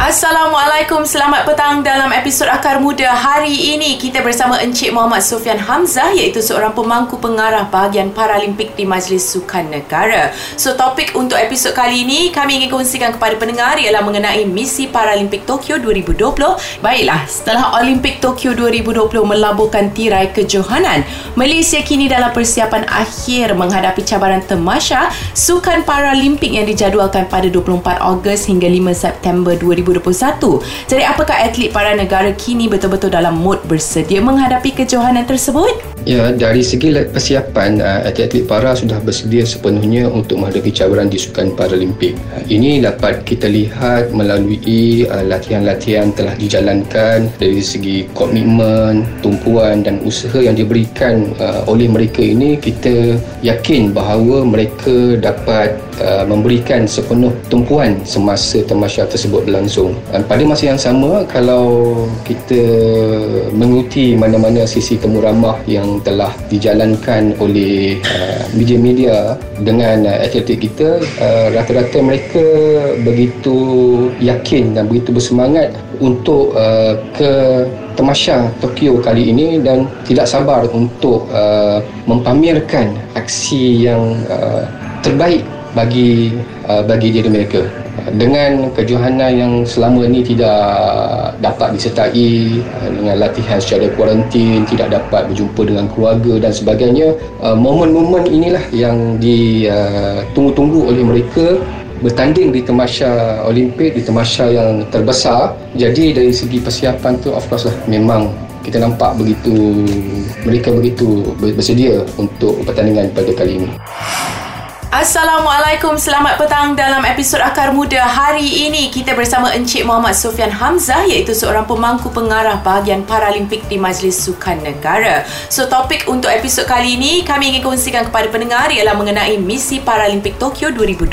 Assalamualaikum, selamat petang dalam episod Akar Muda. Hari ini kita bersama Encik Muhammad Sofian Hamzah iaitu seorang pemangku pengarah bahagian Paralimpik di Majlis Sukan Negara. So topik untuk episod kali ini kami ingin kongsikan kepada pendengar ialah mengenai misi Paralimpik Tokyo 2020. Baiklah, setelah Olimpik Tokyo 2020 melabuhkan tirai kejohanan, Malaysia kini dalam persiapan akhir menghadapi cabaran temasya Sukan Paralimpik yang dijadualkan pada 24 Ogos hingga 5 September 2020. 2021. Jadi apakah atlet para negara kini betul-betul dalam mood bersedia menghadapi kejohanan tersebut? Ya, dari segi persiapan, uh, atlet-atlet para sudah bersedia sepenuhnya untuk menghadapi cabaran di Sukan Paralimpik. Uh, ini dapat kita lihat melalui uh, latihan-latihan telah dijalankan dari segi komitmen, tumpuan dan usaha yang diberikan oleh mereka ini kita yakin bahawa mereka dapat memberikan sepenuh tumpuan semasa temasya tersebut berlangsung. pada masa yang sama kalau kita mengikuti mana-mana sisi temu ramah yang yang telah dijalankan oleh uh, media-media dengan uh, atletik kita uh, rata-rata mereka begitu yakin dan begitu bersemangat untuk uh, ke Temasya Tokyo kali ini dan tidak sabar untuk uh, mempamerkan aksi yang uh, terbaik bagi uh, bagi diri mereka. Dengan kejohanan yang selama ini tidak dapat disertai uh, dengan latihan secara kuarantin tidak dapat berjumpa dengan keluarga dan sebagainya uh, momen-momen inilah yang ditunggu-tunggu oleh mereka bertanding di temasya Olimpik di temasya yang terbesar. Jadi dari segi persiapan tu of course lah memang kita nampak begitu mereka begitu bersedia untuk pertandingan pada kali ini Assalamualaikum, selamat petang dalam episod Akar Muda. Hari ini kita bersama Encik Muhammad Sofian Hamzah iaitu seorang pemangku pengarah bahagian Paralimpik di Majlis Sukan Negara. So topik untuk episod kali ini kami ingin kongsikan kepada pendengar ialah mengenai misi Paralimpik Tokyo 2020.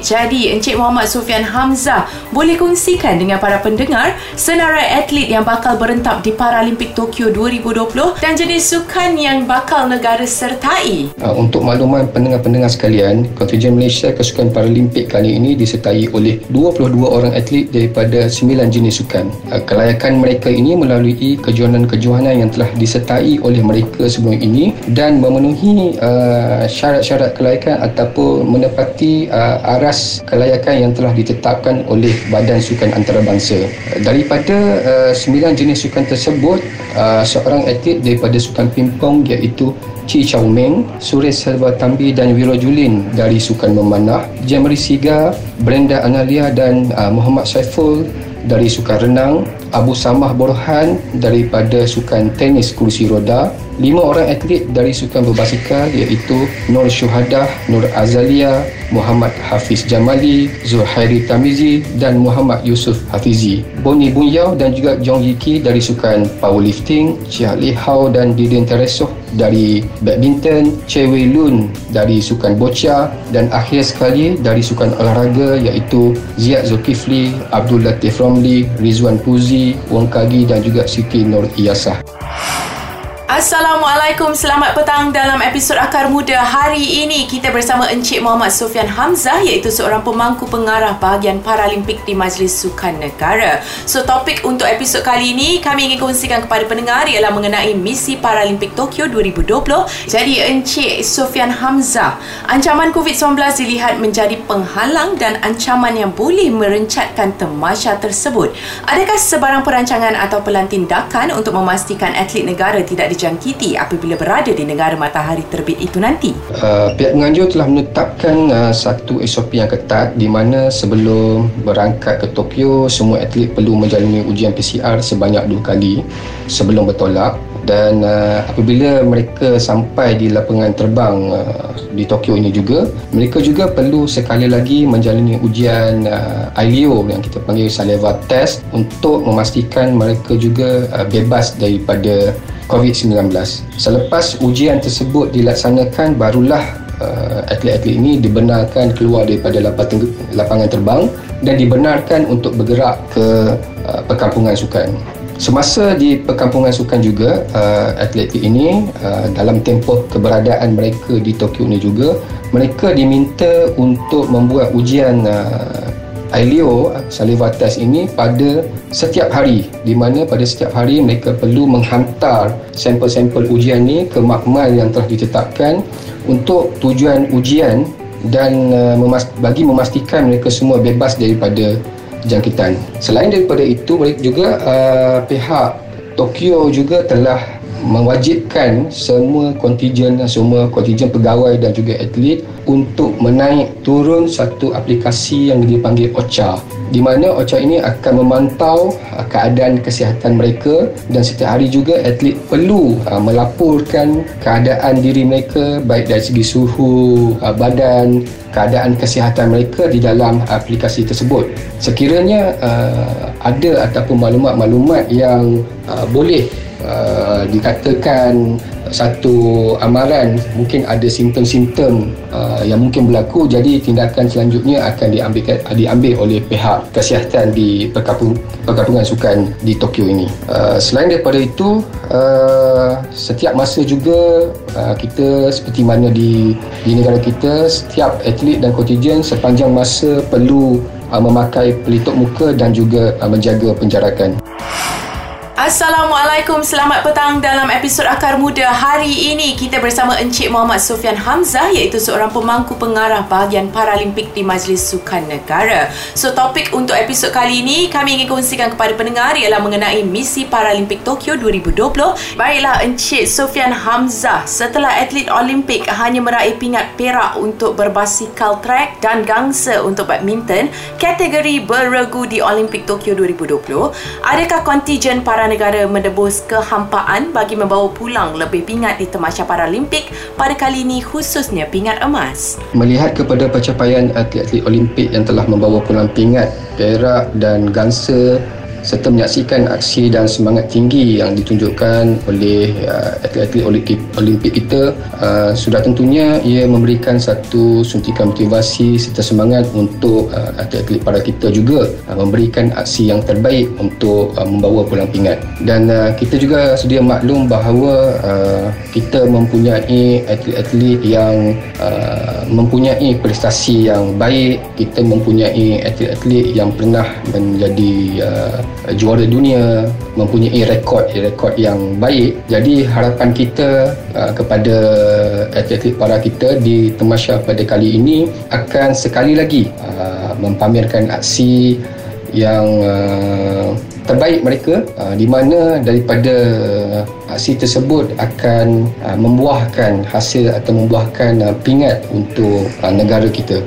Jadi Encik Muhammad Sofian Hamzah boleh kongsikan dengan para pendengar senarai atlet yang bakal berentap di Paralimpik Tokyo 2020 dan jenis sukan yang bakal negara sertai. Uh, untuk makluman pendengar-pendengar sekalian dan kontingen Malaysia ke Sukan Paralimpik kali ini disertai oleh 22 orang atlet daripada 9 jenis sukan. Uh, kelayakan mereka ini melalui kejohanan-kejohanan yang telah disertai oleh mereka sebelum ini dan memenuhi uh, syarat-syarat kelayakan ataupun menepati uh, aras kelayakan yang telah ditetapkan oleh Badan Sukan Antarabangsa. Daripada uh, 9 jenis sukan tersebut, uh, seorang atlet daripada sukan pimpong iaitu Chi Chow Meng, Suresh Selva Tambi dan Wiro Julin dari Sukan Memanah, Jamri Siga, Brenda Analia dan uh, Muhammad Saiful dari Sukan Renang, Abu Samah Borhan daripada Sukan Tenis Kursi Roda, lima orang atlet dari sukan berbasikal iaitu Nur Syuhadah, Nur Azalia, Muhammad Hafiz Jamali, Zuhairi Tamizi dan Muhammad Yusuf Hafizi. Boni Bunyao dan juga Jong Yiki dari sukan powerlifting, Chia Li Hao dan Didin Teresoh dari badminton, Che Wei Lun dari sukan boccia dan akhir sekali dari sukan olahraga iaitu Ziad Zulkifli, Abdul Latif Romli, Rizwan Puzi, Wong Kagi dan juga Siti Nur Iyasah. Assalamualaikum, selamat petang dalam episod Akar Muda. Hari ini kita bersama Encik Muhammad Sofian Hamzah iaitu seorang pemangku pengarah bahagian Paralimpik di Majlis Sukan Negara. So topik untuk episod kali ini kami ingin kongsikan kepada pendengar ialah mengenai misi Paralimpik Tokyo 2020. Jadi Encik Sofian Hamzah, ancaman COVID-19 dilihat menjadi penghalang dan ancaman yang boleh merencatkan temasya tersebut. Adakah sebarang perancangan atau pelantindakan untuk memastikan atlet negara tidak di dijangkiti apabila berada di negara matahari terbit itu nanti? Uh, pihak penganjur telah menetapkan uh, satu SOP yang ketat di mana sebelum berangkat ke Tokyo, semua atlet perlu menjalani ujian PCR sebanyak dua kali sebelum bertolak dan uh, apabila mereka sampai di lapangan terbang uh, di Tokyo ini juga mereka juga perlu sekali lagi menjalani ujian uh, ILO yang kita panggil saliva test untuk memastikan mereka juga uh, bebas daripada COVID-19. Selepas ujian tersebut dilaksanakan barulah uh, atlet-atlet ini dibenarkan keluar daripada lapangan terbang dan dibenarkan untuk bergerak ke uh, perkampungan sukan. Semasa di perkampungan sukan juga uh, atlet ini uh, dalam tempoh keberadaan mereka di Tokyo ini juga mereka diminta untuk membuat ujian uh, ILEO saliva test ini pada setiap hari di mana pada setiap hari mereka perlu menghantar sampel-sampel ujian ini ke makmal yang telah ditetapkan untuk tujuan ujian dan uh, memas- bagi memastikan mereka semua bebas daripada jangkitan. Selain daripada itu, mereka juga uh, pihak Tokyo juga telah mewajibkan semua kontijen semua kontijen pegawai dan juga atlet untuk menaik turun satu aplikasi yang dipanggil OCHA di mana OCHA ini akan memantau uh, keadaan kesihatan mereka dan setiap hari juga atlet perlu uh, melaporkan keadaan diri mereka baik dari segi suhu uh, badan keadaan kesihatan mereka di dalam aplikasi tersebut. Sekiranya ada ataupun maklumat-maklumat yang boleh uh, dikatakan satu amaran mungkin ada simptom-simptom uh, yang mungkin berlaku jadi tindakan selanjutnya akan diambil diambil oleh pihak kesihatan di perkampungan sukan di Tokyo ini. Uh, selain daripada itu uh, setiap masa juga uh, kita seperti mana di di negara kita setiap atlet dan kontijen sepanjang masa perlu uh, memakai pelitup muka dan juga uh, menjaga penjarakan. Assalamualaikum, selamat petang dalam episod Akar Muda hari ini kita bersama Encik Muhammad Sofian Hamzah iaitu seorang pemangku pengarah bahagian Paralimpik di Majlis Sukan Negara. So topik untuk episod kali ini kami ingin kongsikan kepada pendengar ialah mengenai misi Paralimpik Tokyo 2020. Baiklah Encik Sofian Hamzah, setelah atlet Olimpik hanya meraih pingat perak untuk berbasikal track dan gangsa untuk badminton, kategori berregu di Olimpik Tokyo 2020, adakah kontijen para negara menebus kehampaan bagi membawa pulang lebih pingat di Temasya Paralimpik pada kali ini khususnya pingat emas. Melihat kepada pencapaian atlet-atlet Olimpik yang telah membawa pulang pingat, perak dan gangsa serta menyaksikan aksi dan semangat tinggi yang ditunjukkan oleh uh, atlet-atlet Olimpik kita. Uh, sudah tentunya ia memberikan satu suntikan motivasi serta semangat untuk uh, atlet-atlet para kita juga uh, memberikan aksi yang terbaik untuk uh, membawa pulang pingat. Dan uh, kita juga sedia maklum bahawa uh, kita mempunyai atlet-atlet yang uh, mempunyai prestasi yang baik. Kita mempunyai atlet-atlet yang pernah menjadi Uh, juara dunia mempunyai rekod rekod yang baik jadi harapan kita uh, kepada atlet para kita di Temasya pada kali ini akan sekali lagi uh, mempamerkan aksi yang uh, terbaik mereka uh, di mana daripada aksi tersebut akan uh, membuahkan hasil atau membuahkan uh, pingat untuk uh, negara kita.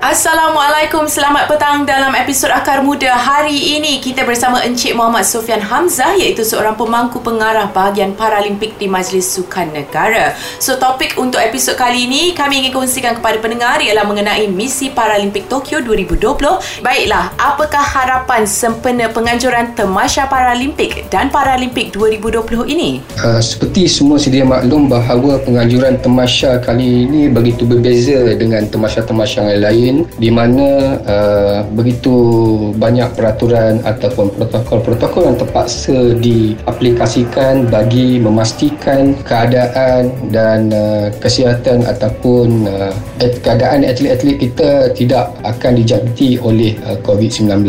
Assalamualaikum, selamat petang dalam episod Akar Muda hari ini kita bersama Encik Muhammad Sofian Hamzah iaitu seorang pemangku pengarah bahagian Paralimpik di Majlis Sukan Negara. So topik untuk episod kali ini kami ingin kongsikan kepada pendengar ialah mengenai misi Paralimpik Tokyo 2020. Baiklah, apakah harapan sempena penganjuran Temasya Paralimpik dan Paralimpik 2020 ini? Uh, seperti semua sedia maklum bahawa penganjuran Temasya kali ini begitu berbeza dengan Temasya-Temasya yang lain lain di mana uh, begitu banyak peraturan ataupun protokol-protokol yang terpaksa diaplikasikan bagi memastikan keadaan dan uh, kesihatan ataupun uh, keadaan atlet-atlet kita tidak akan dijangkiti oleh uh, COVID-19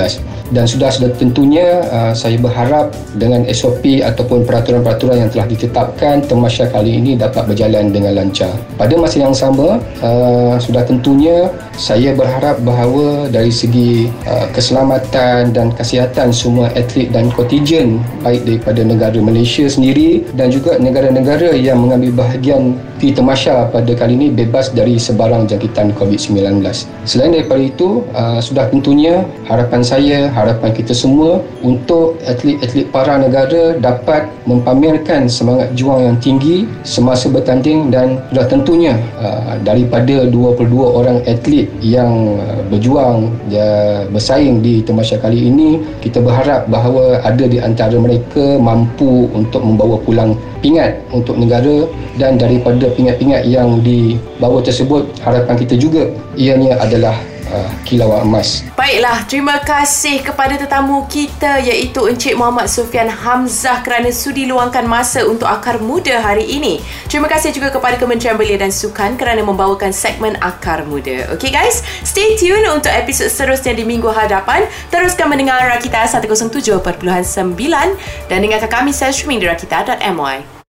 dan sudah sudah tentunya uh, saya berharap dengan SOP ataupun peraturan-peraturan yang telah ditetapkan temasya kali ini dapat berjalan dengan lancar. Pada masa yang sama uh, sudah tentunya saya berharap bahawa dari segi uh, keselamatan dan kesihatan semua atlet dan kontijen baik daripada negara Malaysia sendiri dan juga negara-negara yang mengambil bahagian di temasya pada kali ini bebas dari sebarang jangkitan COVID-19. Selain daripada itu uh, sudah tentunya harapan saya harapan kita semua untuk atlet-atlet para negara dapat mempamerkan semangat juang yang tinggi semasa bertanding dan sudah tentunya uh, daripada 22 orang atlet yang uh, berjuang dan bersaing di Temasya kali ini kita berharap bahawa ada di antara mereka mampu untuk membawa pulang pingat untuk negara dan daripada pingat-pingat yang dibawa tersebut harapan kita juga ianya adalah uh, kilauan emas. Baiklah, terima kasih kepada tetamu kita iaitu Encik Muhammad Sufian Hamzah kerana sudi luangkan masa untuk Akar Muda hari ini. Terima kasih juga kepada Kementerian Belia dan Sukan kerana membawakan segmen Akar Muda. Okay guys, stay tune untuk episod seterusnya di minggu hadapan. Teruskan mendengar Rakita 107.9 dan dengarkan kami saya streaming di rakita.my.